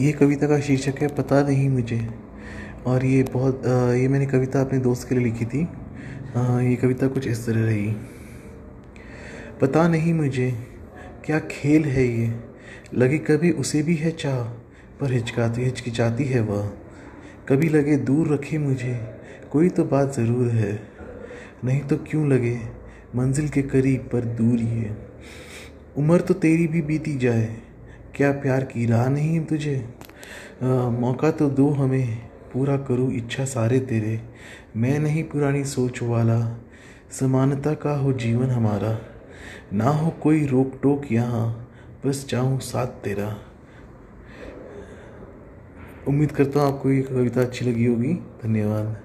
ये कविता का शीर्षक है, पता नहीं मुझे। और ये बहुत ये मैंने कविता अपने दोस्त के लिए लिखी थी। ये कविता कुछ इस तरह रही। पता नहीं मुझे, क्या खेल है ये? लगे कभी उसे भी है चाह, पर हिचकाती, हिचकिचाती है वह। कभी लगे दूर रखे मुझे, कोई तो बात ज़रूर है। नहीं तो क्यों लगे, मंजिल के करीब पर दूर है। उम्र तो तेरी भी बीती जाए क्या प्यार की राह नहीं तुझे? आ, मौका तो दो हमें पूरा करूँ इच्छा सारे तेरे। मैं नहीं पुरानी सोच वाला समानता का हो जीवन हमारा। ना हो कोई रोक टोक यहाँ बस चाहूँ साथ तेरा। उम्मीद करता हूँ आपको ये कविता अच्छी लगी होगी। धन्यवाद।